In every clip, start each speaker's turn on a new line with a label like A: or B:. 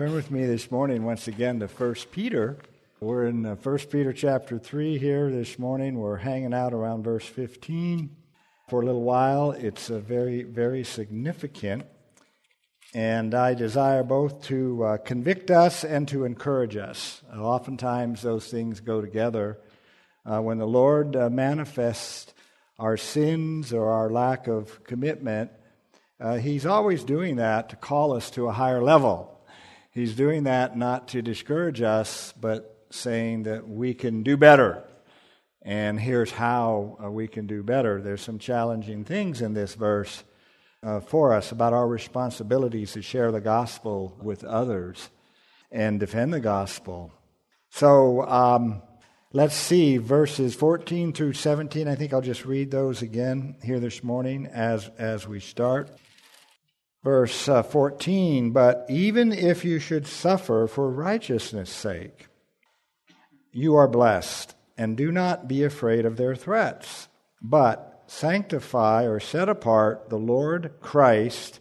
A: Turn with me this morning once again to 1 Peter. We're in 1 uh, Peter chapter 3 here this morning. We're hanging out around verse 15 for a little while. It's a very, very significant. And I desire both to uh, convict us and to encourage us. Uh, oftentimes, those things go together. Uh, when the Lord uh, manifests our sins or our lack of commitment, uh, He's always doing that to call us to a higher level. He's doing that not to discourage us, but saying that we can do better. And here's how uh, we can do better. There's some challenging things in this verse uh, for us about our responsibilities to share the gospel with others and defend the gospel. So um, let's see verses 14 through 17. I think I'll just read those again here this morning as, as we start. Verse uh, 14, but even if you should suffer for righteousness' sake, you are blessed, and do not be afraid of their threats, but sanctify or set apart the Lord Christ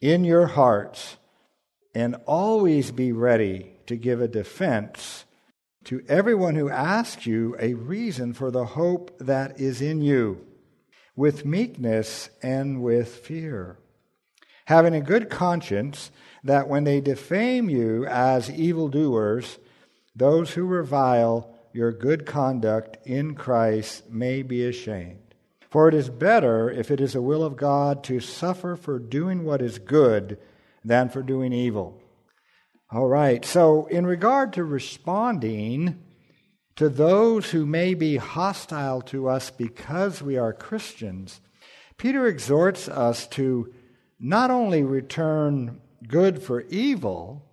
A: in your hearts, and always be ready to give a defense to everyone who asks you a reason for the hope that is in you, with meekness and with fear having a good conscience, that when they defame you as evildoers, those who revile your good conduct in Christ may be ashamed. For it is better, if it is the will of God, to suffer for doing what is good than for doing evil. All right, so in regard to responding to those who may be hostile to us because we are Christians, Peter exhorts us to not only return good for evil,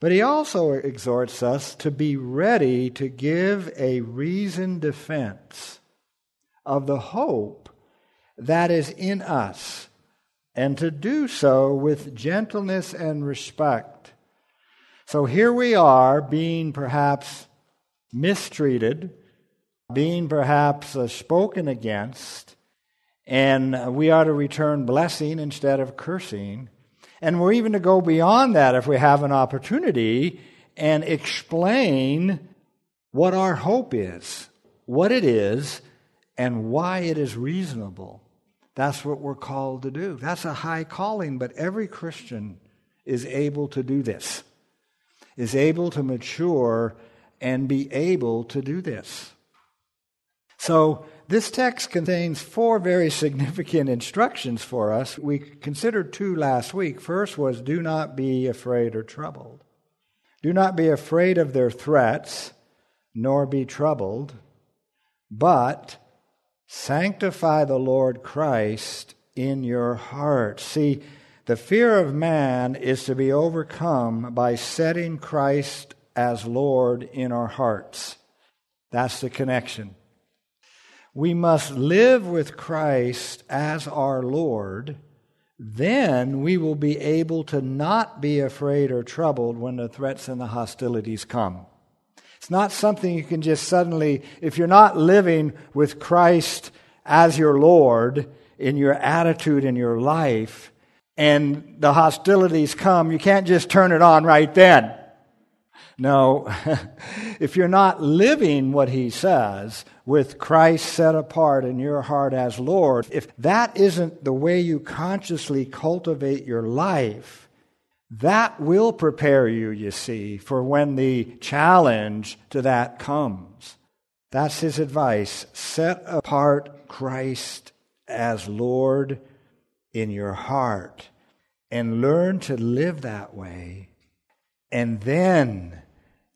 A: but he also exhorts us to be ready to give a reasoned defense of the hope that is in us, and to do so with gentleness and respect. So here we are, being perhaps mistreated, being perhaps uh, spoken against, and we are to return blessing instead of cursing. And we're even to go beyond that if we have an opportunity and explain what our hope is, what it is, and why it is reasonable. That's what we're called to do. That's a high calling, but every Christian is able to do this, is able to mature and be able to do this. So, this text contains four very significant instructions for us. We considered two last week. First was do not be afraid or troubled. Do not be afraid of their threats, nor be troubled, but sanctify the Lord Christ in your heart. See, the fear of man is to be overcome by setting Christ as Lord in our hearts. That's the connection. We must live with Christ as our Lord. Then we will be able to not be afraid or troubled when the threats and the hostilities come. It's not something you can just suddenly, if you're not living with Christ as your Lord in your attitude in your life, and the hostilities come, you can't just turn it on right then. No, if you're not living what he says with Christ set apart in your heart as Lord, if that isn't the way you consciously cultivate your life, that will prepare you, you see, for when the challenge to that comes. That's his advice. Set apart Christ as Lord in your heart and learn to live that way. And then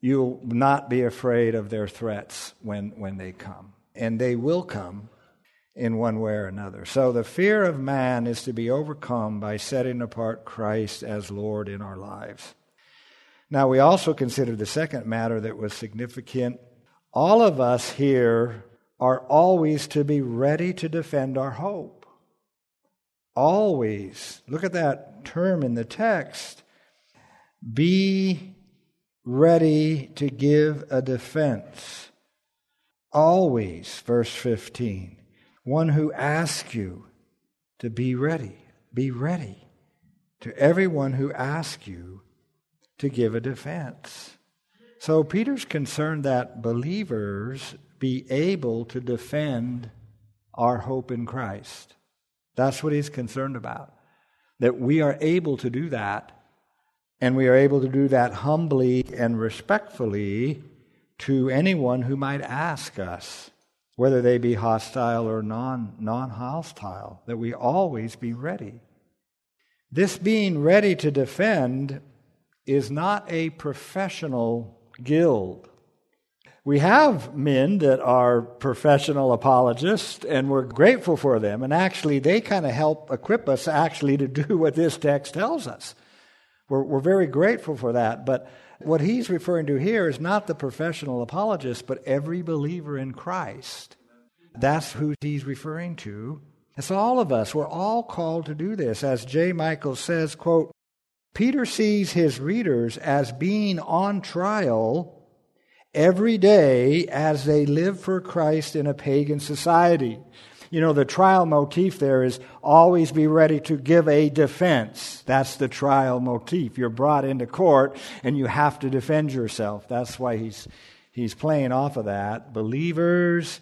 A: You'll not be afraid of their threats when, when they come. And they will come in one way or another. So the fear of man is to be overcome by setting apart Christ as Lord in our lives. Now, we also considered the second matter that was significant. All of us here are always to be ready to defend our hope. Always. Look at that term in the text. Be ready to give a defense. Always, verse 15. One who asks you to be ready. Be ready. To everyone who asks you to give a defense. So Peter's concerned that believers be able to defend our hope in Christ. That's what he's concerned about. That we are able to do that, and we are able to do that humbly and respectfully to anyone who might ask us, whether they be hostile or non hostile, that we always be ready. This being ready to defend is not a professional guild. We have men that are professional apologists, and we're grateful for them. And actually, they kind of help equip us actually to do what this text tells us. We're, we're very grateful for that. But what he's referring to here is not the professional apologist, but every believer in Christ. That's who he's referring to. It's all of us. We're all called to do this. As J. Michael says, quote, Peter sees his readers as being on trial every day as they live for Christ in a pagan society. You know, the trial motif there is always be ready to give a defense. That's the trial motif. You're brought into court and you have to defend yourself. That's why he's, he's playing off of that. Believers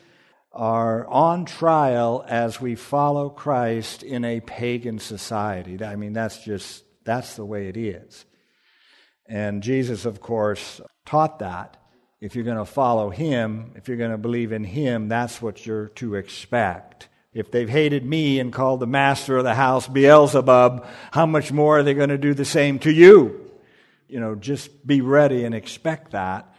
A: are on trial as we follow Christ in a pagan society. I mean, that's just, that's the way it is. And Jesus, of course, taught that if you're going to follow him, if you're going to believe in him, that's what you're to expect. If they've hated me and called the master of the house Beelzebub, how much more are they going to do the same to you? You know, just be ready and expect that.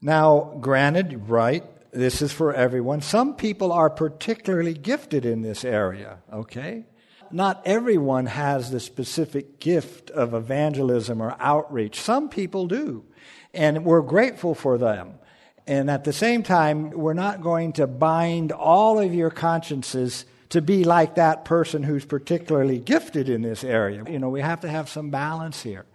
A: Now, granted, right, this is for everyone. Some people are particularly gifted in this area, okay? Not everyone has the specific gift of evangelism or outreach. Some people do. And we're grateful for them. And at the same time, we're not going to bind all of your consciences to be like that person who's particularly gifted in this area. You know, we have to have some balance here.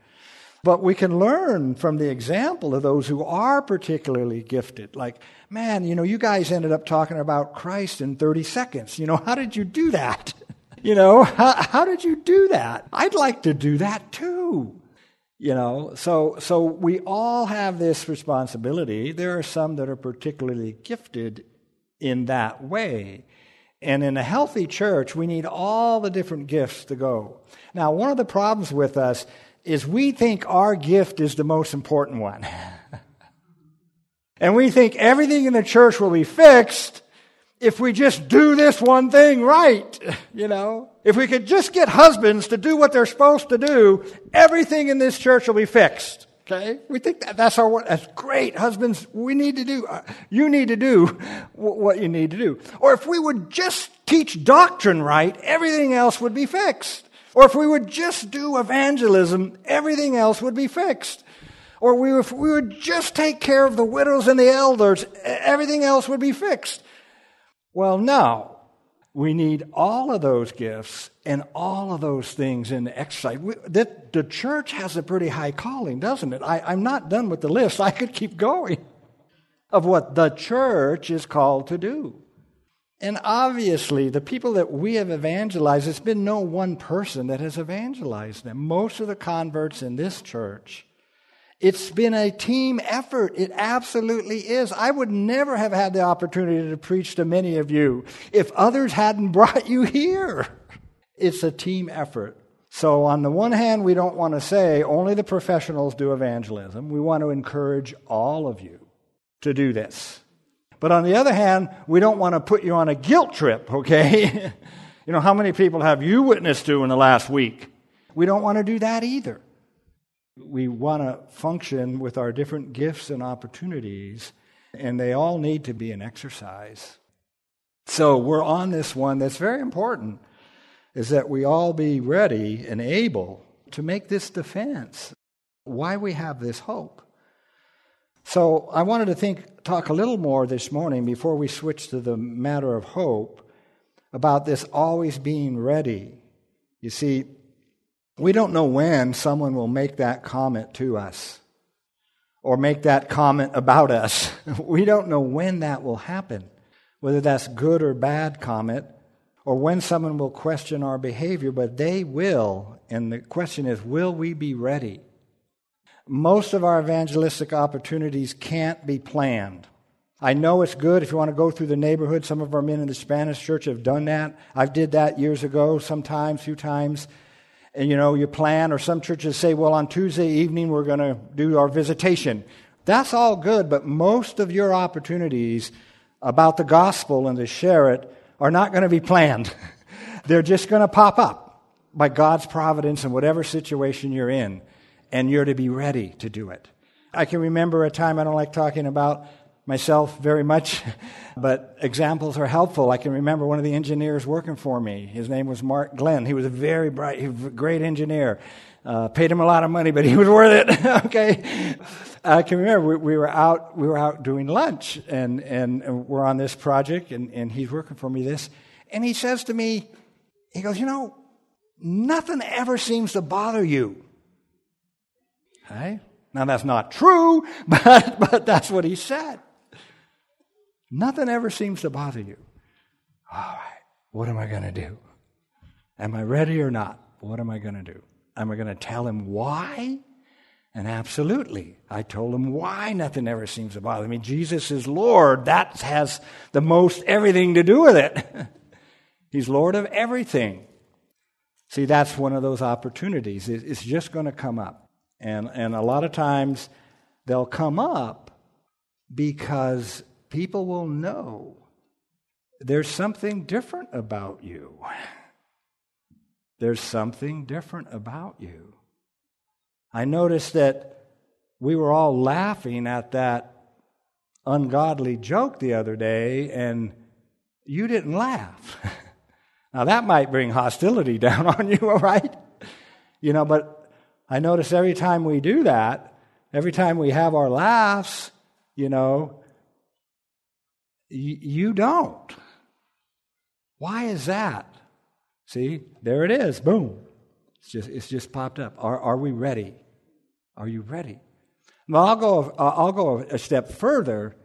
A: But we can learn from the example of those who are particularly gifted. Like, man, you know, you guys ended up talking about Christ in 30 seconds. You know, how did you do that? you know, how, how did you do that? I'd like to do that too. You know, so so we all have this responsibility. There are some that are particularly gifted in that way. And in a healthy church, we need all the different gifts to go. Now, one of the problems with us is we think our gift is the most important one. and we think everything in the church will be fixed if we just do this one thing right, you know. If we could just get husbands to do what they're supposed to do, everything in this church will be fixed. Okay? We think that that's our, that's great. Husbands, we need to do, uh, you need to do what you need to do. Or if we would just teach doctrine right, everything else would be fixed. Or if we would just do evangelism, everything else would be fixed. Or we, if we would just take care of the widows and the elders, everything else would be fixed. Well, no we need all of those gifts and all of those things in the exercise. We, the church has a pretty high calling, doesn't it? I, I'm not done with the list. I could keep going of what the church is called to do. And obviously, the people that we have evangelized, it's been no one person that has evangelized them. Most of the converts in this church it's been a team effort. It absolutely is. I would never have had the opportunity to preach to many of you if others hadn't brought you here. It's a team effort. So, on the one hand, we don't want to say only the professionals do evangelism. We want to encourage all of you to do this. But on the other hand, we don't want to put you on a guilt trip, okay? you know, how many people have you witnessed to in the last week? We don't want to do that either we want to function with our different gifts and opportunities, and they all need to be an exercise. So we're on this one that's very important is that we all be ready and able to make this defense. Why we have this hope. So I wanted to think talk a little more this morning before we switch to the matter of hope about this always being ready. You see, we don't know when someone will make that comment to us or make that comment about us. we don't know when that will happen, whether that's good or bad comment, or when someone will question our behavior, but they will. And the question is, will we be ready? Most of our evangelistic opportunities can't be planned. I know it's good if you want to go through the neighborhood. Some of our men in the Spanish church have done that. I've did that years ago, sometimes, few times. And you know, you plan, or some churches say, well, on Tuesday evening we're going to do our visitation. That's all good, but most of your opportunities about the gospel and to share it are not going to be planned. They're just going to pop up by God's providence in whatever situation you're in, and you're to be ready to do it. I can remember a time I don't like talking about myself very much, but examples are helpful. I can remember one of the engineers working for me. His name was Mark Glenn. He was a very bright, he was a great engineer. Uh, paid him a lot of money, but he was worth it. okay. I can remember we, we, were out, we were out doing lunch and, and, and we're on this project and, and he's working for me this. And he says to me, he goes, you know, nothing ever seems to bother you. Okay? Now that's not true, but, but that's what he said. Nothing ever seems to bother you. All right, what am I going to do? Am I ready or not? What am I going to do? Am I going to tell him why? And absolutely, I told him why nothing ever seems to bother me. Jesus is Lord. That has the most everything to do with it. He's Lord of everything. See, that's one of those opportunities. It's just going to come up. And, and a lot of times they'll come up because people will know there's something different about you. There's something different about you. I noticed that we were all laughing at that ungodly joke the other day, and you didn't laugh. now, that might bring hostility down on you, all right? You know, but I notice every time we do that, every time we have our laughs, you know, you don't. Why is that? See, there it is. Boom. It's just, it's just popped up. Are, are we ready? Are you ready? Well, I'll go, uh, I'll go a step further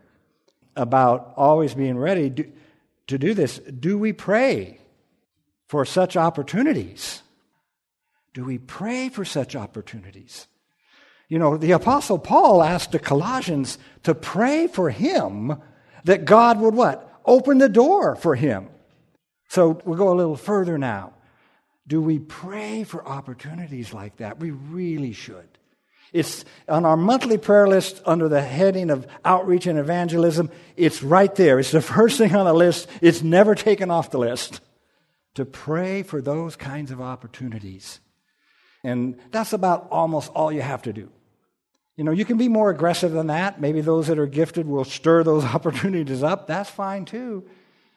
A: about always being ready do, to do this. Do we pray for such opportunities? Do we pray for such opportunities? You know, the Apostle Paul asked the Colossians to pray for him that God would what? Open the door for him. So we'll go a little further now. Do we pray for opportunities like that? We really should. It's on our monthly prayer list under the heading of outreach and evangelism. It's right there. It's the first thing on the list. It's never taken off the list. To pray for those kinds of opportunities. And that's about almost all you have to do. You know, you can be more aggressive than that. Maybe those that are gifted will stir those opportunities up. That's fine too.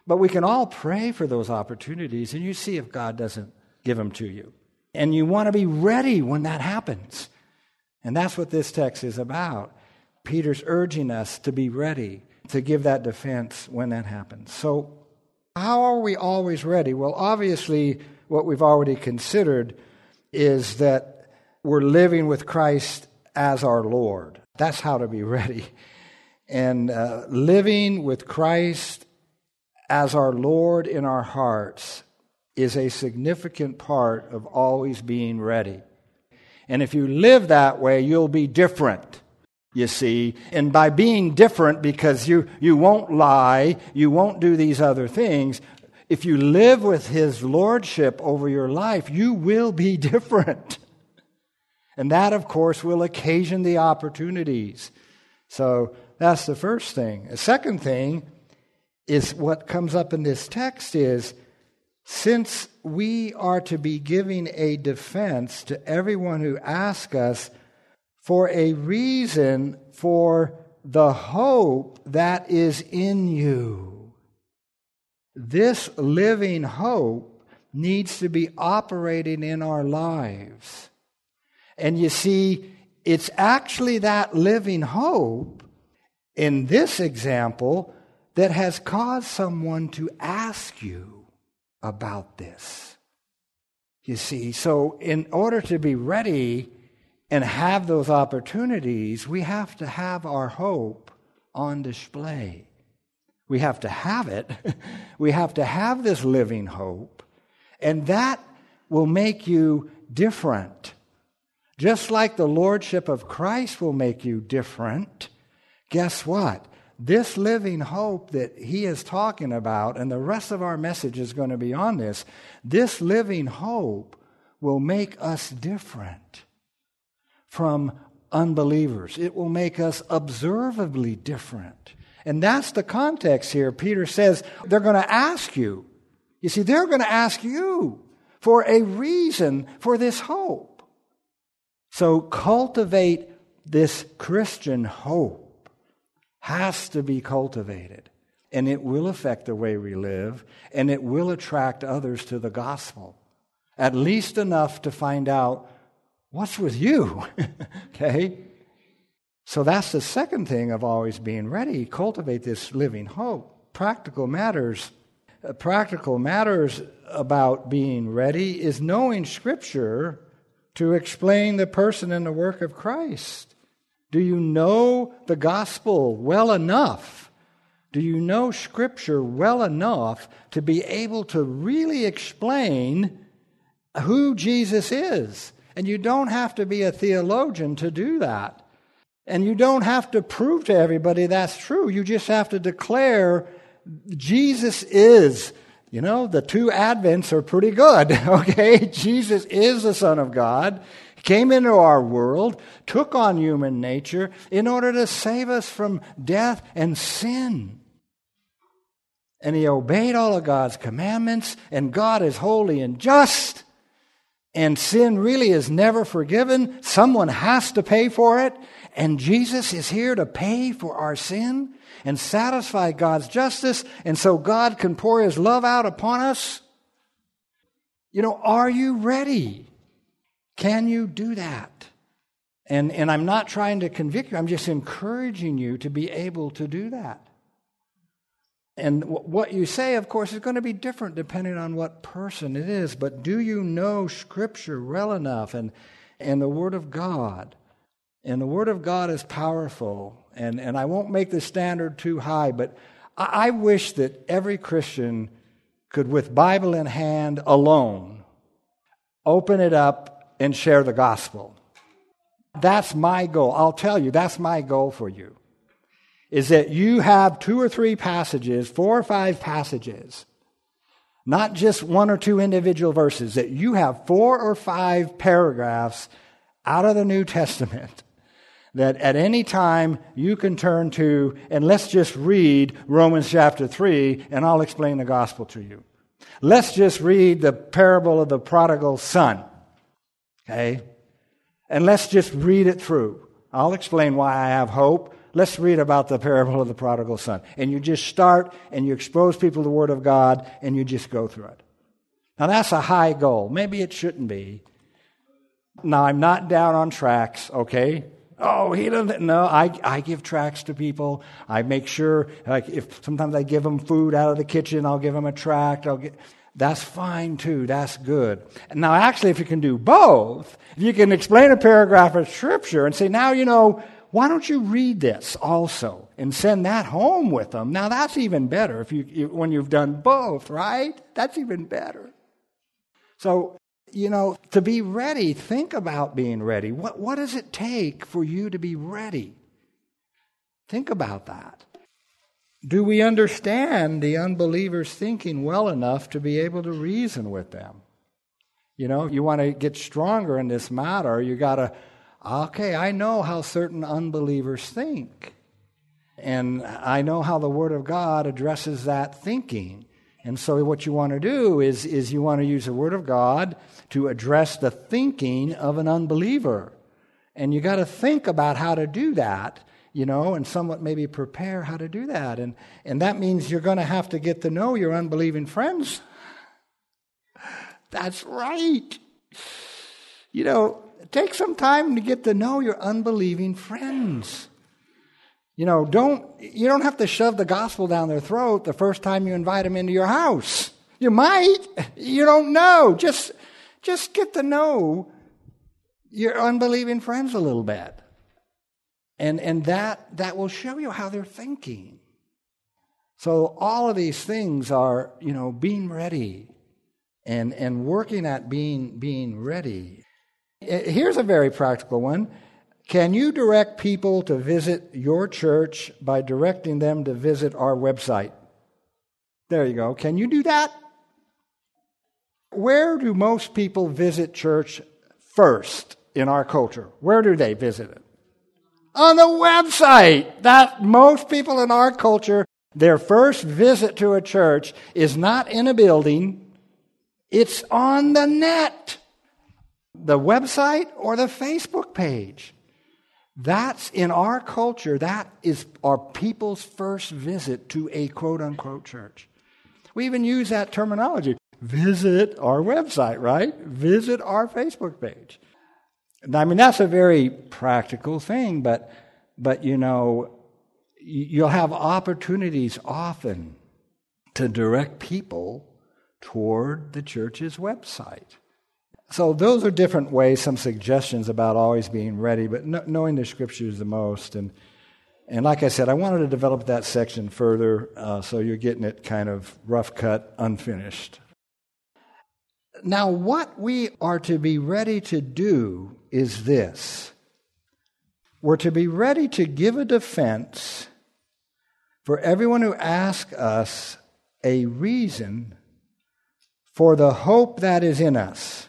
A: But we can all pray for those opportunities, and you see if God doesn't give them to you. And you want to be ready when that happens. And that's what this text is about. Peter's urging us to be ready to give that defense when that happens. So, how are we always ready? Well, obviously, what we've already considered is that we're living with Christ as our Lord. That's how to be ready. And uh, living with Christ as our Lord in our hearts is a significant part of always being ready. And if you live that way, you'll be different, you see. And by being different, because you, you won't lie, you won't do these other things, if you live with His Lordship over your life, you will be different. And that, of course, will occasion the opportunities. So that's the first thing. The second thing is what comes up in this text is since we are to be giving a defense to everyone who asks us for a reason for the hope that is in you. This living hope needs to be operating in our lives. And you see, it's actually that living hope in this example that has caused someone to ask you about this. You see, so in order to be ready and have those opportunities, we have to have our hope on display. We have to have it. we have to have this living hope. And that will make you different Just like the Lordship of Christ will make you different, guess what? This living hope that he is talking about, and the rest of our message is going to be on this, this living hope will make us different from unbelievers. It will make us observably different. And that's the context here. Peter says they're going to ask you. You see, they're going to ask you for a reason for this hope. So cultivate this Christian hope has to be cultivated. And it will affect the way we live, and it will attract others to the gospel. At least enough to find out what's with you. okay? So that's the second thing of always being ready. Cultivate this living hope. Practical matters. Practical matters about being ready is knowing Scripture to explain the person and the work of Christ. Do you know the gospel well enough? Do you know Scripture well enough to be able to really explain who Jesus is? And you don't have to be a theologian to do that. And you don't have to prove to everybody that's true. You just have to declare Jesus is. You know, the two Advents are pretty good, okay? Jesus is the Son of God, came into our world, took on human nature in order to save us from death and sin. And he obeyed all of God's commandments, and God is holy and just, and sin really is never forgiven. Someone has to pay for it, and Jesus is here to pay for our sin and satisfy God's justice, and so God can pour His love out upon us. You know, are you ready? Can you do that? And, and I'm not trying to convict you, I'm just encouraging you to be able to do that. And what you say, of course, is going to be different depending on what person it is, but do you know Scripture well enough and, and the Word of God? And the Word of God is powerful. And, and I won't make the standard too high, but I, I wish that every Christian could, with Bible in hand alone, open it up and share the gospel. That's my goal. I'll tell you, that's my goal for you. Is that you have two or three passages, four or five passages, not just one or two individual verses, that you have four or five paragraphs out of the New Testament that at any time you can turn to, and let's just read Romans chapter 3, and I'll explain the gospel to you. Let's just read the parable of the prodigal son. Okay? And let's just read it through. I'll explain why I have hope. Let's read about the parable of the prodigal son. And you just start and you expose people to the Word of God and you just go through it. Now that's a high goal. Maybe it shouldn't be. Now I'm not down on tracts, okay? Oh, he doesn't. No, I, I give tracts to people. I make sure, like, if sometimes I give them food out of the kitchen, I'll give them a tract. I'll get, that's fine too. That's good. Now, actually, if you can do both, if you can explain a paragraph of scripture and say, now, you know, why don't you read this also and send that home with them? Now, that's even better if you, when you've done both, right? That's even better. So, you know, to be ready, think about being ready. What, what does it take for you to be ready? Think about that. Do we understand the unbelievers' thinking well enough to be able to reason with them? You know, you want to get stronger in this matter, you got to, okay, I know how certain unbelievers think. And I know how the Word of God addresses that thinking. And so, what you want to do is, is you want to use the Word of God to address the thinking of an unbeliever. And you got to think about how to do that, you know, and somewhat maybe prepare how to do that. And, and that means you're going to have to get to know your unbelieving friends. That's right. You know, take some time to get to know your unbelieving friends. You know, don't, you don't have to shove the gospel down their throat the first time you invite them into your house. You might. You don't know. Just, just get to know your unbelieving friends a little bit. And, and that, that will show you how they're thinking. So all of these things are, you know, being ready and, and working at being, being ready. Uh, here's a very practical one. Can you direct people to visit your church by directing them to visit our website? There you go. Can you do that? Where do most people visit church first in our culture? Where do they visit it? On the website. That most people in our culture, their first visit to a church is not in a building, it's on the net. The website or the Facebook page. That's in our culture, that is our people's first visit to a quote unquote church. We even use that terminology. Visit our website, right? Visit our Facebook page. I mean, that's a very practical thing, but, but you know, you'll have opportunities often to direct people toward the church's website. So, those are different ways, some suggestions about always being ready, but knowing the scriptures the most. And, and like I said, I wanted to develop that section further uh, so you're getting it kind of rough cut, unfinished. Now, what we are to be ready to do is this we're to be ready to give a defense for everyone who asks us a reason for the hope that is in us.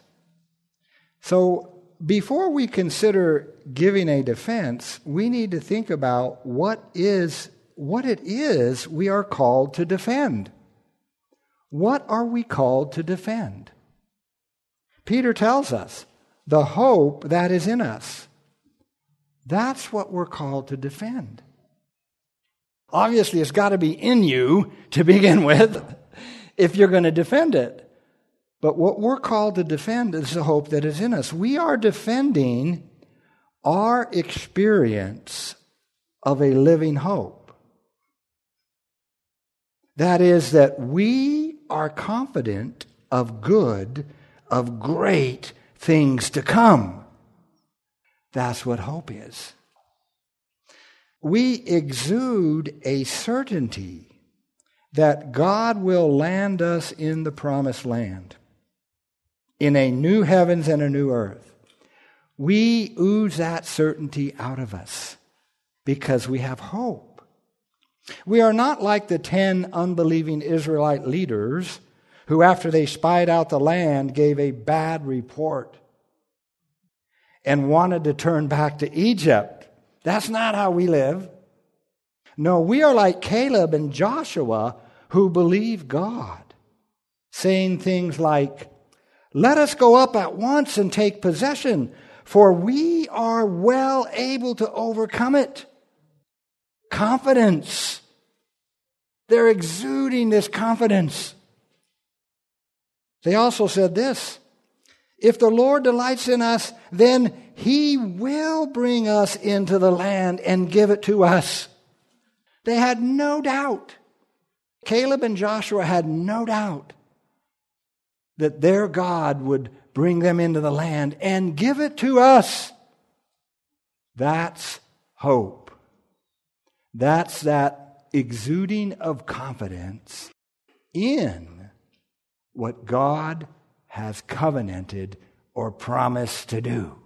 A: So, before we consider giving a defense, we need to think about what is what it is we are called to defend. What are we called to defend? Peter tells us the hope that is in us. That's what we're called to defend. Obviously, it's got to be in you to begin with if you're going to defend it. But what we're called to defend is the hope that is in us. We are defending our experience of a living hope. That is, that we are confident of good, of great things to come. That's what hope is. We exude a certainty that God will land us in the promised land in a new heavens and a new earth. We ooze that certainty out of us because we have hope. We are not like the ten unbelieving Israelite leaders who, after they spied out the land, gave a bad report and wanted to turn back to Egypt. That's not how we live. No, we are like Caleb and Joshua who believe God, saying things like, let us go up at once and take possession, for we are well able to overcome it. Confidence. They're exuding this confidence. They also said this If the Lord delights in us, then he will bring us into the land and give it to us. They had no doubt. Caleb and Joshua had no doubt that their God would bring them into the land and give it to us. That's hope. That's that exuding of confidence in what God has covenanted or promised to do.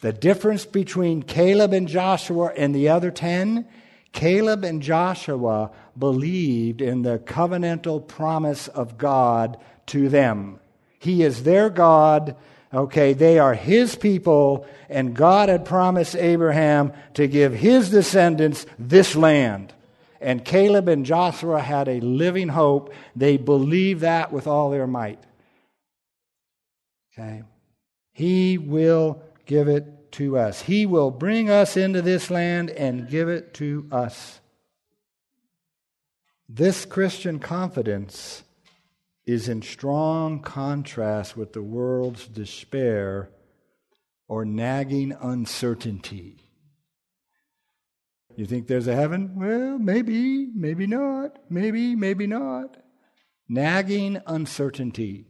A: The difference between Caleb and Joshua and the other ten Caleb and Joshua believed in the covenantal promise of God to them. He is their God. Okay, they are his people, and God had promised Abraham to give his descendants this land. And Caleb and Joshua had a living hope. They believed that with all their might. Okay? He will give it to us. He will bring us into this land and give it to us. This Christian confidence is in strong contrast with the world's despair or nagging uncertainty. You think there's a heaven? Well, maybe, maybe not, maybe, maybe not. Nagging uncertainty.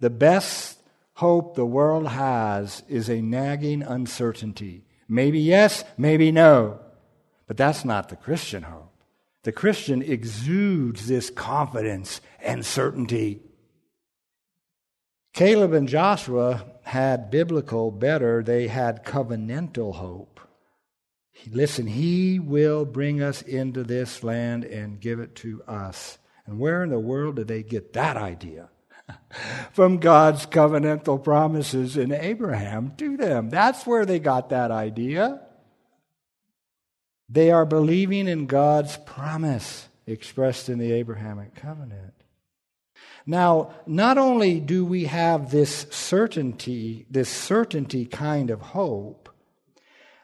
A: The best hope the world has is a nagging uncertainty. Maybe yes, maybe no. But that's not the Christian hope. The Christian exudes this confidence and certainty. Caleb and Joshua had biblical, better, they had covenantal hope. Listen, he will bring us into this land and give it to us. And where in the world did they get that idea? From God's covenantal promises in Abraham to them. That's where they got that idea. They are believing in God's promise expressed in the Abrahamic covenant. Now, not only do we have this certainty, this certainty kind of hope,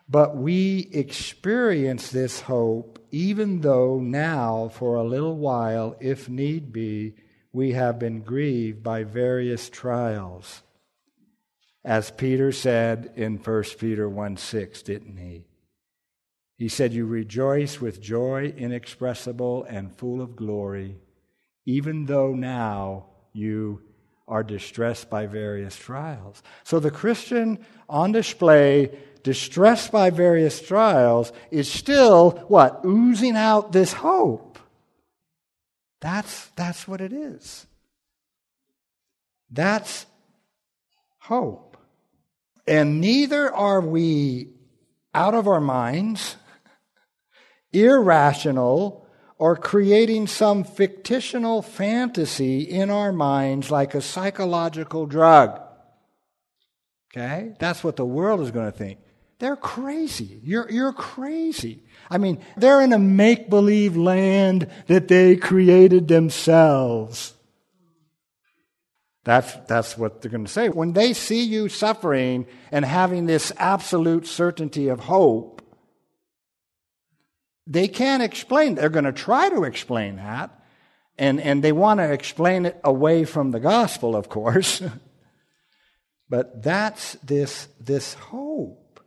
A: but we experience this hope even though now, for a little while, if need be, we have been grieved by various trials. As Peter said in 1 Peter 1 6, didn't he? He said, You rejoice with joy inexpressible and full of glory, even though now you are distressed by various trials. So the Christian on display, distressed by various trials, is still what? Oozing out this hope. That's, that's what it is. That's hope. And neither are we out of our minds irrational, or creating some fictional fantasy in our minds like a psychological drug. Okay? That's what the world is going to think. They're crazy. You're, you're crazy. I mean, they're in a make believe land that they created themselves. That's, that's what they're going to say. When they see you suffering and having this absolute certainty of hope, they can't explain. They're going to try to explain that. And, and they want to explain it away from the gospel, of course. but that's this, this hope.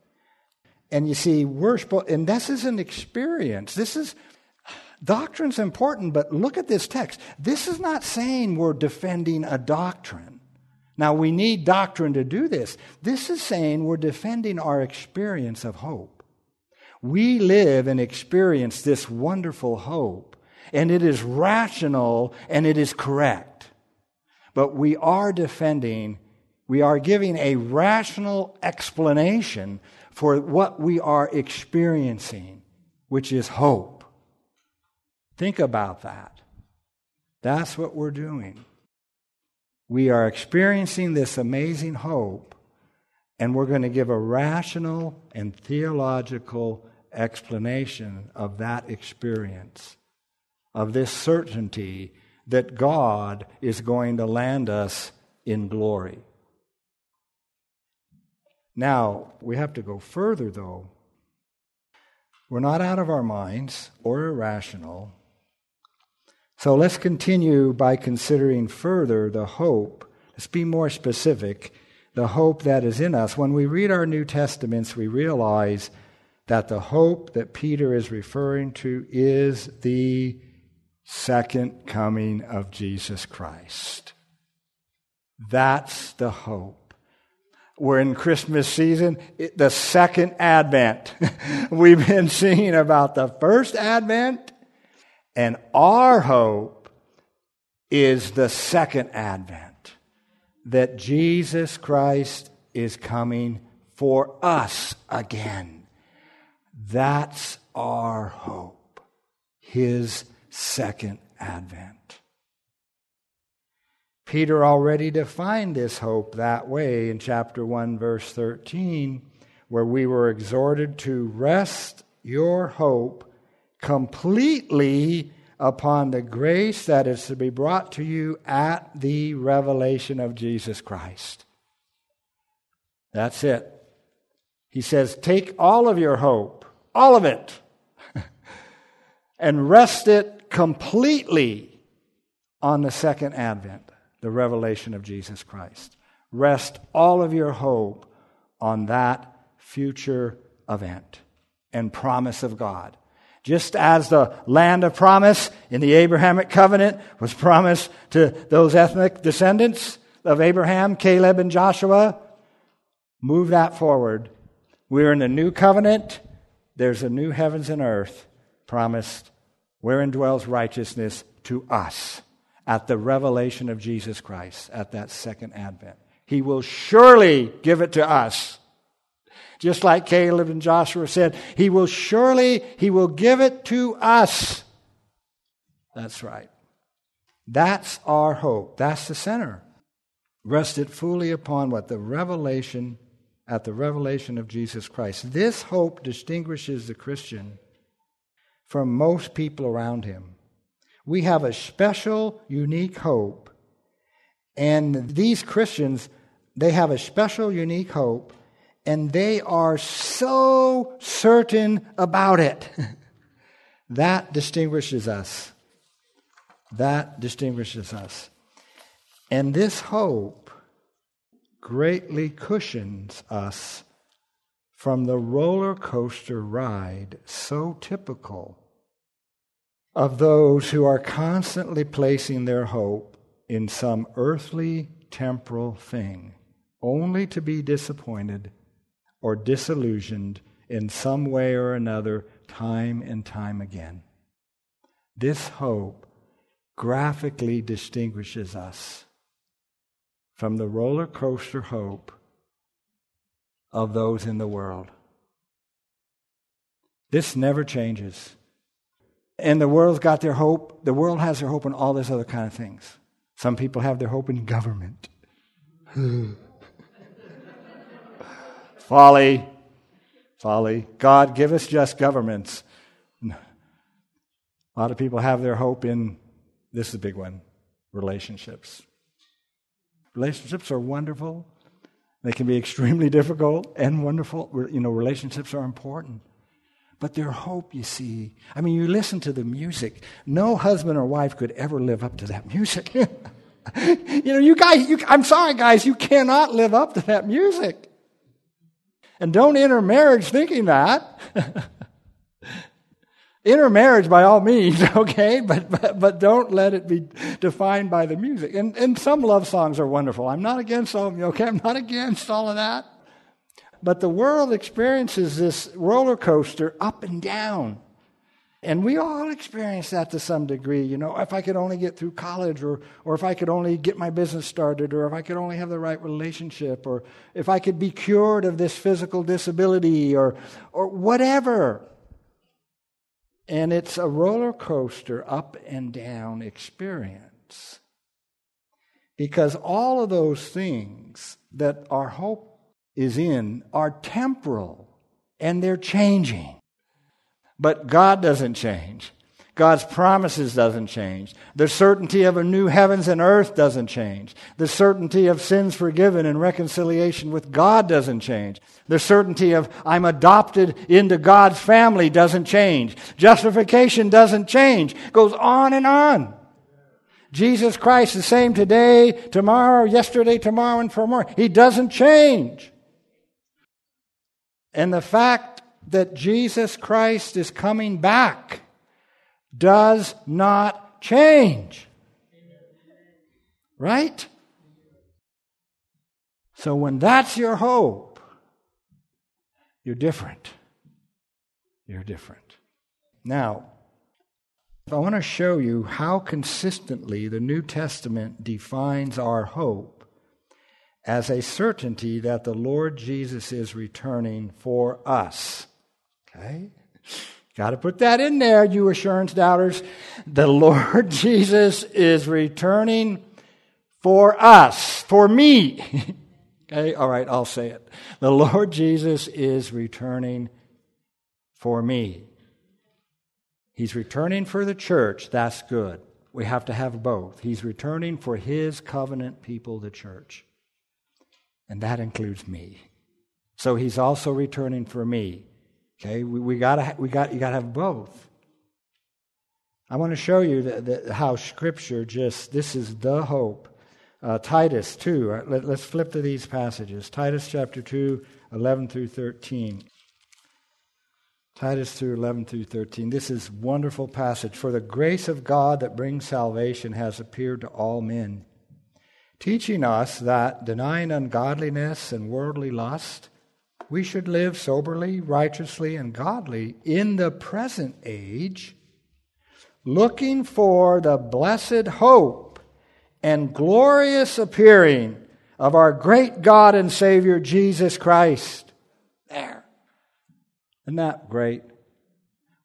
A: And you see, worship, and this is an experience. This is, doctrine's important, but look at this text. This is not saying we're defending a doctrine. Now, we need doctrine to do this. This is saying we're defending our experience of hope. We live and experience this wonderful hope, and it is rational and it is correct. But we are defending, we are giving a rational explanation for what we are experiencing, which is hope. Think about that. That's what we're doing. We are experiencing this amazing hope, and we're going to give a rational and theological explanation of that experience, of this certainty that God is going to land us in glory. Now, we have to go further, though. We're not out of our minds or irrational. So let's continue by considering further the hope. Let's be more specific the hope that is in us. When we read our New Testaments, we realize that the hope that Peter is referring to is the second coming of Jesus Christ. That's the hope. We're in Christmas season, the second advent. We've been singing about the first advent, and our hope is the second advent that Jesus Christ is coming for us again. That's our hope, His second advent. Peter already defined this hope that way in chapter 1, verse 13, where we were exhorted to rest your hope completely upon the grace that is to be brought to you at the revelation of Jesus Christ. That's it. He says, Take all of your hope all of it, and rest it completely on the second advent, the revelation of Jesus Christ. Rest all of your hope on that future event and promise of God. Just as the land of promise in the Abrahamic covenant was promised to those ethnic descendants of Abraham, Caleb, and Joshua, move that forward. We're in the new covenant there's a new heavens and earth promised wherein dwells righteousness to us. at the revelation of Jesus Christ at that second advent. He will surely give it to us. Just like Caleb and Joshua said, He will surely, He will give it to us. That's right. That's our hope. That's the center. Rested fully upon what? The revelation, at the revelation of Jesus Christ. This hope distinguishes the Christian from most people around him. We have a special, unique hope. And these Christians, they have a special, unique hope, and they are so certain about it. that distinguishes us. That distinguishes us. And this hope greatly cushions us from the roller coaster ride so typical of those who are constantly placing their hope in some earthly temporal thing, only to be disappointed or disillusioned in some way or another, time and time again. This hope graphically distinguishes us from the roller coaster hope of those in the world. This never changes. And the world's got their hope. The world has their hope in all these other kind of things. Some people have their hope in government. Folly. Folly. God, give us just governments. A lot of people have their hope in this is a big one relationships. Relationships are wonderful. They can be extremely difficult and wonderful. You know, relationships are important. But their hope, you see, I mean, you listen to the music. No husband or wife could ever live up to that music. you know, you guys, you, I'm sorry, guys, you cannot live up to that music. And don't enter marriage thinking that. Intermarriage by all means, okay, but, but, but don't let it be defined by the music. And, and some love songs are wonderful. I'm not against all, okay, I'm not against all of that. But the world experiences this roller coaster up and down. And we all experience that to some degree. You know, if I could only get through college, or, or if I could only get my business started, or if I could only have the right relationship, or if I could be cured of this physical disability, or, or whatever. And it's a roller coaster up and down experience. Because all of those things that our hope is in are temporal and they're changing. But God doesn't change. God's promises doesn't change. The certainty of a new heavens and earth doesn't change. The certainty of sins forgiven and reconciliation with God doesn't change. The certainty of I'm adopted into God's family doesn't change. Justification doesn't change. Goes on and on. Jesus Christ the same today, tomorrow, yesterday, tomorrow, and forevermore. He doesn't change. And the fact that Jesus Christ is coming back does not change. Right? So when that's your hope, you're different. You're different. Now, I want to show you how consistently the New Testament defines our hope as a certainty that the Lord Jesus is returning for us. Okay? Got to put that in there, you assurance doubters. The Lord Jesus is returning for us, for me. okay, all right, I'll say it. The Lord Jesus is returning for me. He's returning for the church. That's good. We have to have both. He's returning for his covenant people, the church. And that includes me. So he's also returning for me. Okay, we, we gotta we got you gotta have both. I want to show you that, that how Scripture just this is the hope. Uh, Titus 2. Uh, let, let's flip to these passages. Titus chapter 2, 11 through 13. Titus 2, 11 through 13. This is wonderful passage. For the grace of God that brings salvation has appeared to all men, teaching us that denying ungodliness and worldly lust, we should live soberly, righteously, and godly in the present age, looking for the blessed hope and glorious appearing of our great God and Savior Jesus Christ. There. Isn't that great?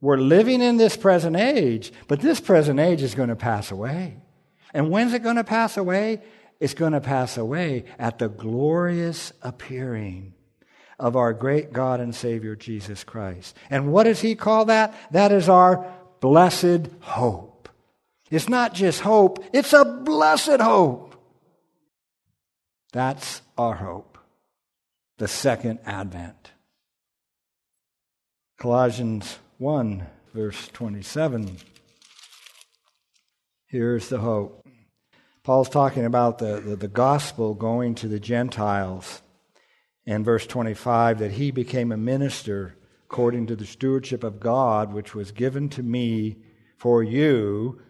A: We're living in this present age, but this present age is going to pass away. And when's it going to pass away? It's going to pass away at the glorious appearing of our great God and Savior Jesus Christ. And what does he call that? That is our blessed hope. It's not just hope, it's a blessed hope. That's our hope. The second advent. Colossians 1, verse 27. Here's the hope. Paul's talking about the, the, the, gospel going to the Gentiles. And verse 25, that he became a minister according to the stewardship of God, which was given to me for you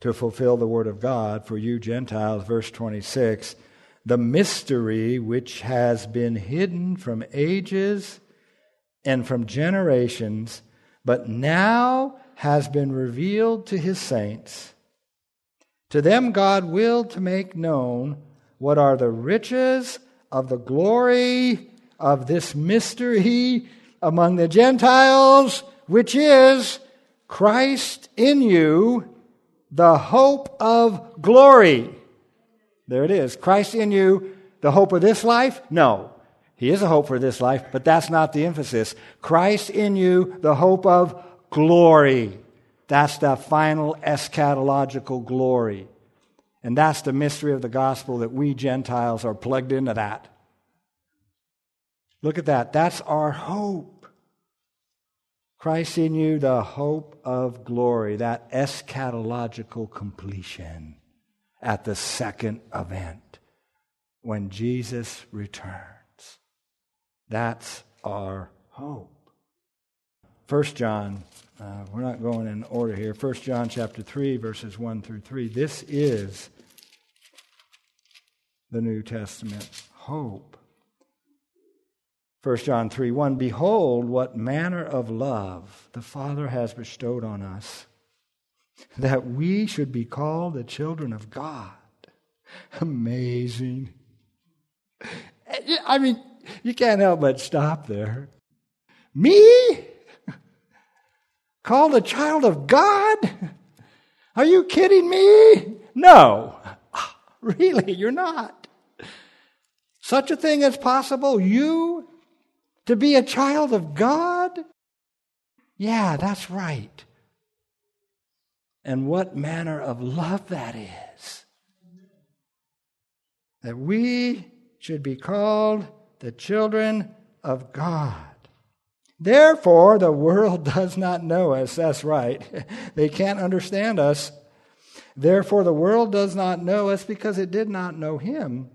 A: to fulfill the word of God, for you Gentiles. Verse 26, the mystery which has been hidden from ages and from generations, but now has been revealed to his saints. To them God willed to make known what are the riches of the glory of this mystery among the Gentiles, which is Christ in you, the hope of glory. There it is. Christ in you, the hope of this life? No. He is a hope for this life, but that's not the emphasis. Christ in you, the hope of glory. That's the final eschatological glory. And that's the mystery of the gospel that we Gentiles are plugged into that. Look at that. That's our hope. Christ in you, the hope of glory, that eschatological completion at the second advent when Jesus returns. That's our hope. First John, uh, we're not going in order here. First John chapter 3, verses 1 through 3. This is the New Testament hope. 1 John 3 1 Behold, what manner of love the Father has bestowed on us, that we should be called the children of God. Amazing. I mean, you can't help but stop there. Me? Called a child of God? Are you kidding me? No. Really, you're not. Such a thing is possible? You to be a child of God? Yeah, that's right. And what manner of love that is. That we should be called the children of God. Therefore, the world does not know us. That's right. They can't understand us. Therefore, the world does not know us because it did not know him.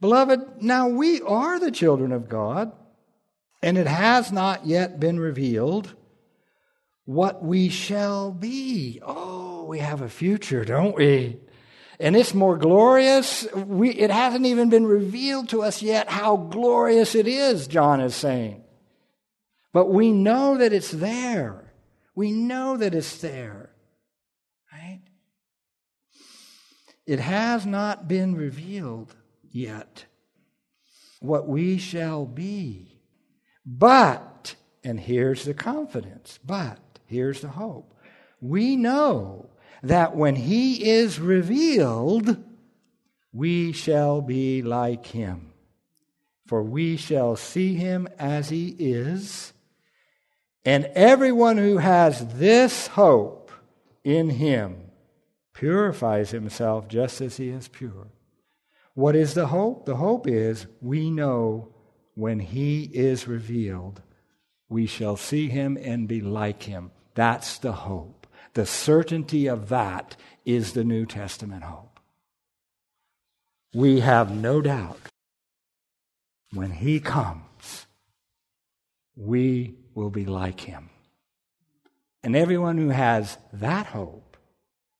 A: Beloved, now we are the children of God, and it has not yet been revealed what we shall be. Oh, we have a future, don't we? and it's more glorious. We, it hasn't even been revealed to us yet how glorious it is, John is saying. But we know that it's there. We know that it's there. Right? It has not been revealed yet what we shall be. But, and here's the confidence, but, here's the hope. We know that when he is revealed, we shall be like him. For we shall see him as he is. And everyone who has this hope in him purifies himself just as he is pure. What is the hope? The hope is we know when he is revealed, we shall see him and be like him. That's the hope. The certainty of that is the New Testament hope. We have no doubt when He comes, we will be like Him. And everyone who has that hope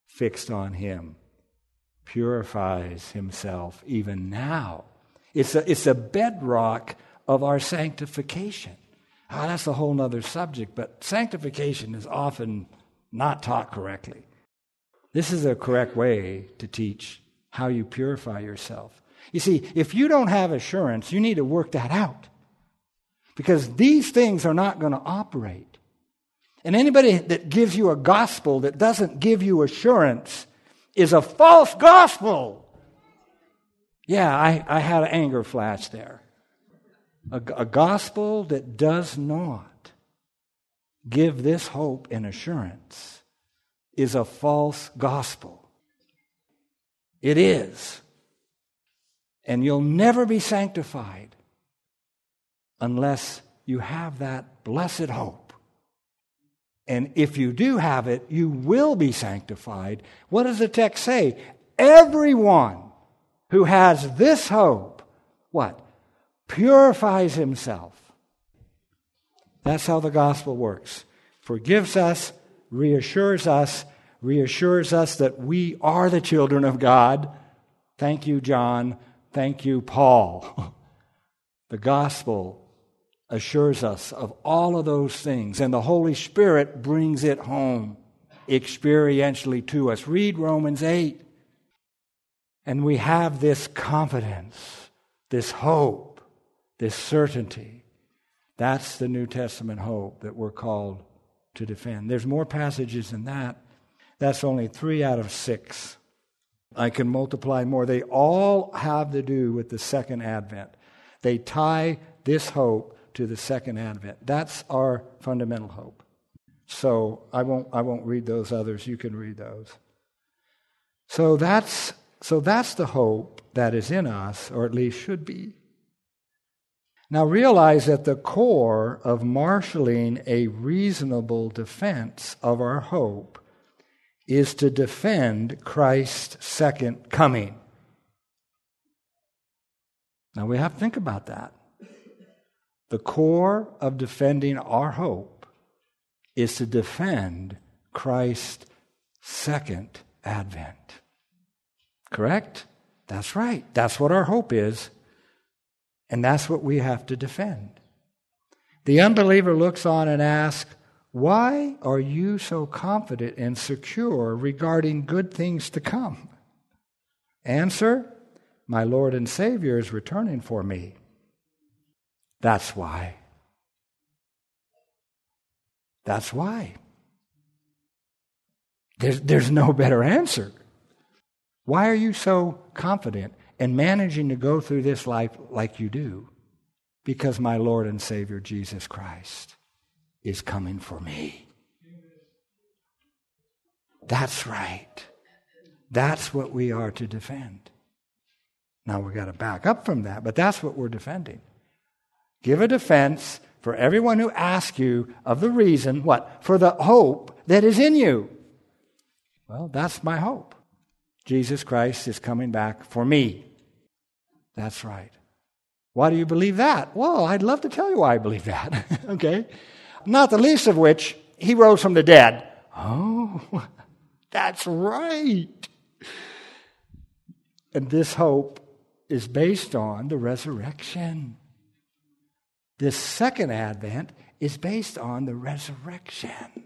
A: fixed on Him purifies himself even now. It's a, it's a bedrock of our sanctification. Oh, that's a whole other subject, but sanctification is often not taught correctly. This is a correct way to teach how you purify yourself. You see, if you don't have assurance, you need to work that out. Because these things are not going to operate. And anybody that gives you a gospel that doesn't give you assurance is a false gospel. Yeah, I, I had an anger flash there. A, a gospel that does not give this hope and assurance is a false gospel. It is. And you'll never be sanctified unless you have that blessed hope. And if you do have it, you will be sanctified. What does the text say? Everyone who has this hope, what? Purifies himself. That's how the gospel works. Forgives us, reassures us, reassures us that we are the children of God. Thank you, John. Thank you, Paul. The gospel assures us of all of those things, and the Holy Spirit brings it home experientially to us. Read Romans 8. And we have this confidence, this hope, this certainty. That's the New Testament hope that we're called to defend. There's more passages than that. That's only three out of six. I can multiply more. They all have to do with the second advent. They tie this hope to the second advent. That's our fundamental hope. So I won't, I won't read those others. You can read those. So that's so that's the hope that is in us, or at least should be. Now realize that the core of marshaling a reasonable defense of our hope is to defend Christ's second coming. Now we have to think about that. The core of defending our hope is to defend Christ's second advent. Correct? That's right. That's what our hope is. And that's what we have to defend. The unbeliever looks on and asks, Why are you so confident and secure regarding good things to come? Answer My Lord and Savior is returning for me. That's why. That's why. There's, there's no better answer. Why are you so confident in managing to go through this life like you do? Because my Lord and Savior Jesus Christ is coming for me. That's right. That's what we are to defend. Now we've got to back up from that, but that's what we're defending. Give a defense for everyone who asks you of the reason, what? For the hope that is in you. Well, that's my hope. Jesus Christ is coming back for me. That's right. Why do you believe that? Well, I'd love to tell you why I believe that. okay? Not the least of which, he rose from the dead. Oh, that's right. And this hope is based on the resurrection. This second advent is based on the resurrection.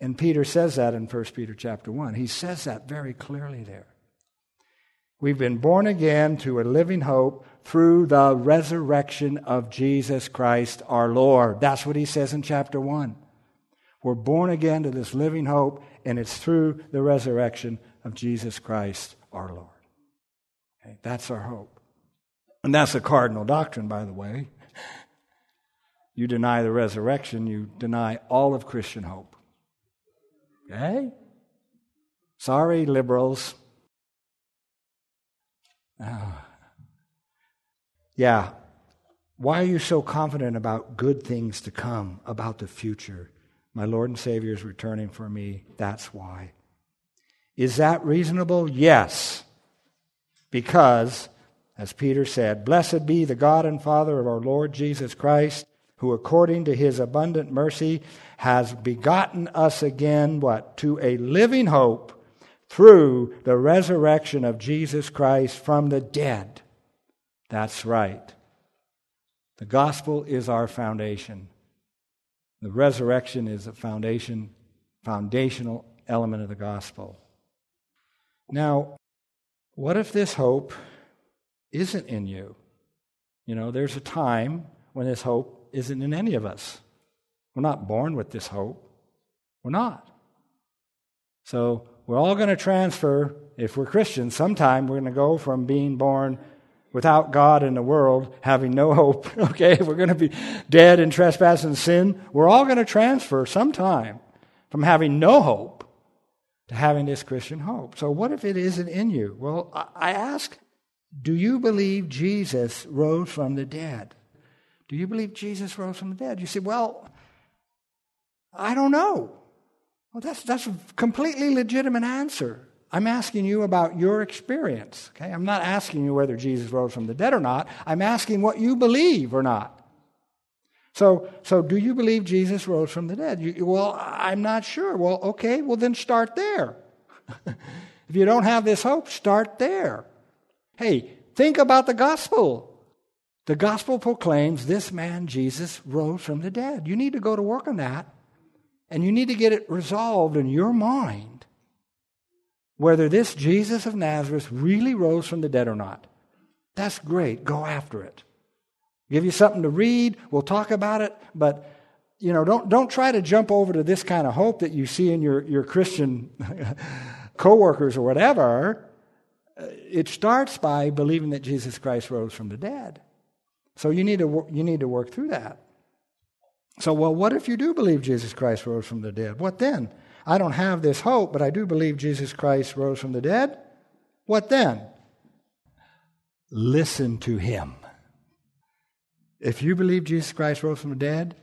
A: And Peter says that in 1 Peter chapter 1. He says that very clearly there. We've been born again to a living hope through the resurrection of Jesus Christ our Lord. That's what he says in chapter 1. We're born again to this living hope, and it's through the resurrection of Jesus Christ our Lord. Okay, that's our hope. And that's a cardinal doctrine, by the way. You deny the resurrection, you deny all of Christian hope. Okay? Sorry, liberals. Oh. Yeah. Why are you so confident about good things to come, about the future? My Lord and Savior is returning for me. That's why. Is that reasonable? Yes. Because, as Peter said, Blessed be the God and Father of our Lord Jesus Christ who according to his abundant mercy has begotten us again, what? To a living hope through the resurrection of Jesus Christ from the dead. That's right. The gospel is our foundation. The resurrection is a foundation, foundational element of the gospel. Now, what if this hope isn't in you? You know, there's a time when this hope isn't in any of us. We're not born with this hope. We're not. So we're all going to transfer, if we're Christians, sometime we're going to go from being born without God in the world, having no hope, okay? We're going to be dead in trespass and sin. We're all going to transfer sometime from having no hope to having this Christian hope. So what if it isn't in you? Well, I ask, do you believe Jesus rose from the dead? Do you believe Jesus rose from the dead? You say, well, I don't know. Well, that's, that's a completely legitimate answer. I'm asking you about your experience. Okay? I'm not asking you whether Jesus rose from the dead or not. I'm asking what you believe or not. So, so do you believe Jesus rose from the dead? You, well, I'm not sure. Well, okay, well, then start there. if you don't have this hope, start there. Hey, think about the gospel. The gospel proclaims this man, Jesus, rose from the dead. You need to go to work on that. And you need to get it resolved in your mind whether this Jesus of Nazareth really rose from the dead or not. That's great. Go after it. Give you something to read. We'll talk about it. But, you know, don't, don't try to jump over to this kind of hope that you see in your, your Christian coworkers or whatever. Uh, it starts by believing that Jesus Christ rose from the dead. So you need to, you need to work through that. So, well, what if you do believe Jesus Christ rose from the dead? What then? I don't have this hope, but I do believe Jesus Christ rose from the dead. What then? Listen to him. If you believe Jesus Christ rose from the dead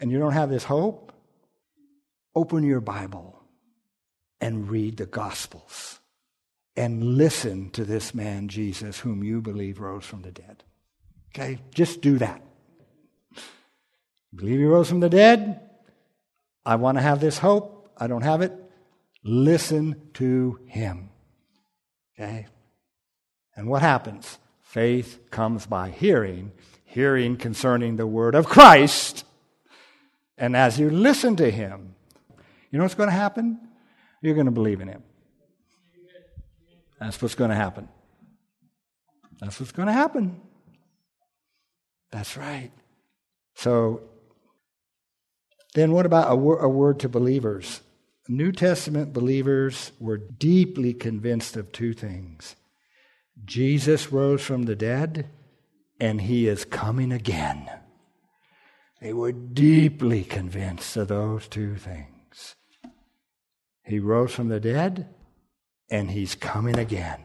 A: and you don't have this hope, open your Bible and read the Gospels and listen to this man, Jesus, whom you believe rose from the dead. Okay? Just do that. Believe he rose from the dead? I want to have this hope. I don't have it. Listen to him. Okay? And what happens? Faith comes by hearing, hearing concerning the word of Christ. And as you listen to him, you know what's going to happen? You're going to believe in him. That's what's going to happen. That's what's going to happen. That's right. So then, what about a, wor- a word to believers? New Testament believers were deeply convinced of two things Jesus rose from the dead, and he is coming again. They were deeply convinced of those two things. He rose from the dead, and he's coming again.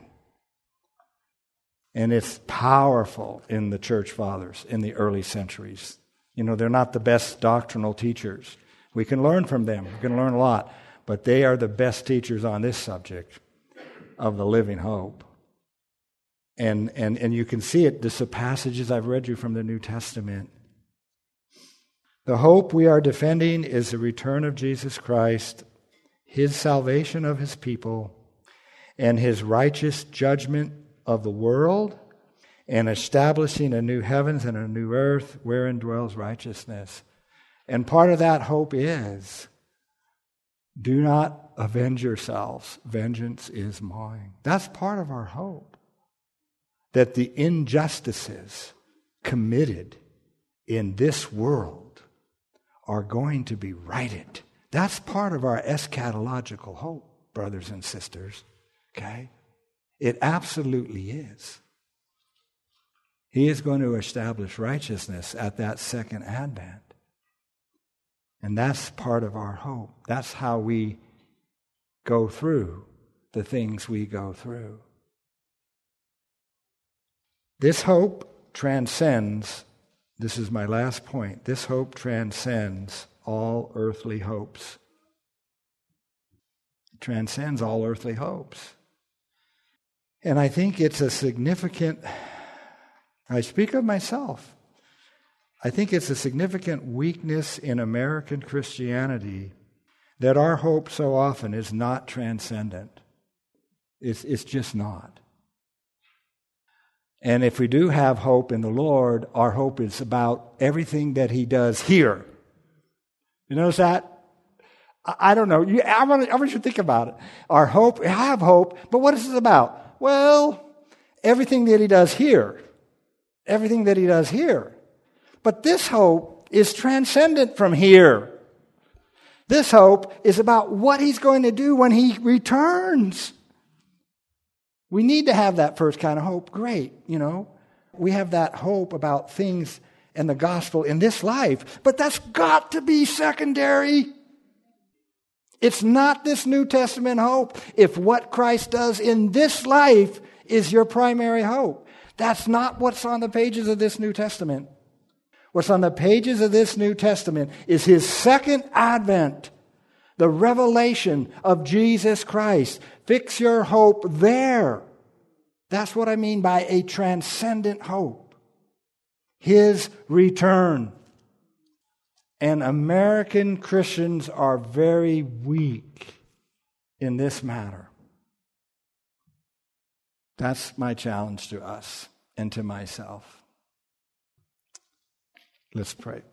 A: And it's powerful in the church fathers in the early centuries. You know, they're not the best doctrinal teachers. We can learn from them, we can learn a lot, but they are the best teachers on this subject of the living hope. And, and, and you can see it, just the passages I've read you from the New Testament. The hope we are defending is the return of Jesus Christ, his salvation of his people, and his righteous judgment of the world and establishing a new heavens and a new earth wherein dwells righteousness. And part of that hope is do not avenge yourselves, vengeance is mine. That's part of our hope. That the injustices committed in this world are going to be righted. That's part of our eschatological hope, brothers and sisters. Okay? It absolutely is. He is going to establish righteousness at that second advent. And that's part of our hope. That's how we go through the things we go through. This hope transcends, this is my last point, this hope transcends all earthly hopes. It transcends all earthly hopes. And I think it's a significant I speak of myself. I think it's a significant weakness in American Christianity that our hope so often is not transcendent. It's, it's just not. And if we do have hope in the Lord, our hope is about everything that He does here. You notice that? I, don't know. I, want, I want you to think about it. Our hope, I have hope, but what is this about? Well, everything that he does here. Everything that he does here. But this hope is transcendent from here. This hope is about what he's going to do when he returns. We need to have that first kind of hope. Great, you know. We have that hope about things and the gospel in this life, but that's got to be secondary. It's not this New Testament hope if what Christ does in this life is your primary hope. That's not what's on the pages of this New Testament. What's on the pages of this New Testament is his second advent, the revelation of Jesus Christ. Fix your hope there. That's what I mean by a transcendent hope. His return. And American Christians are very weak in this matter. That's my challenge to us and to myself. Let's pray.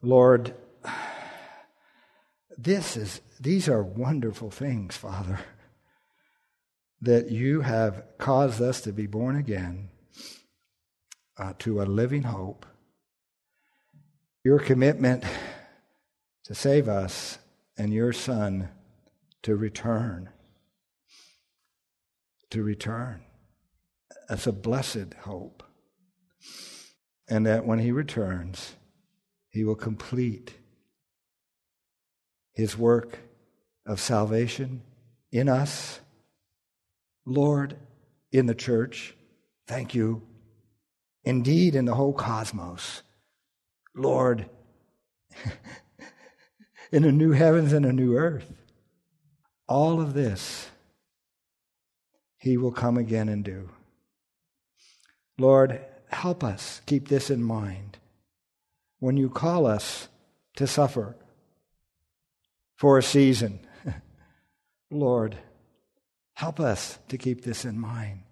A: Lord, this is these are wonderful things, Father, that you have caused us to be born again uh, to a living hope. Your commitment to save us and your Son to return. To return. That's a blessed hope and that when he returns, he will complete his work of salvation in us. Lord, in the church, thank you. Indeed, in the whole cosmos. Lord, in a new heavens and a new earth. All of this, he will come again and do. Lord, help us keep this in mind when you call us to suffer for a season. Lord, help us to keep this in mind.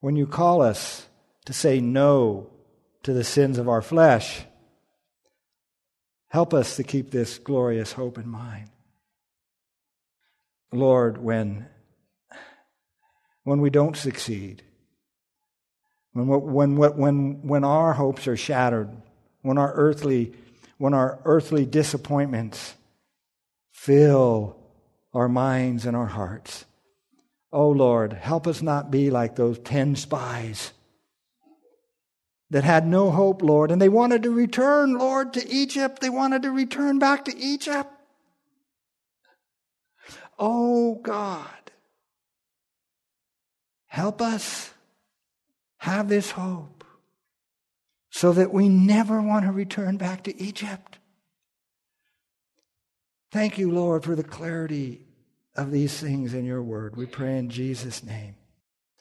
A: When you call us to say no to the sins of our flesh, help us to keep this glorious hope in mind. Lord, when, when we don't succeed, when, when, when, when our hopes are shattered, when our earthly, when our earthly disappointments fill our minds and our hearts. Oh Lord, help us not be like those ten spies that had no hope, Lord, and they wanted to return, Lord, to Egypt. They wanted to return back to Egypt. Oh God, help us have this hope so that we never want to return back to Egypt. Thank you, Lord, for the clarity of these things in your word. We pray in Jesus' name.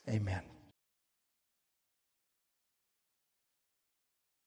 A: Amen.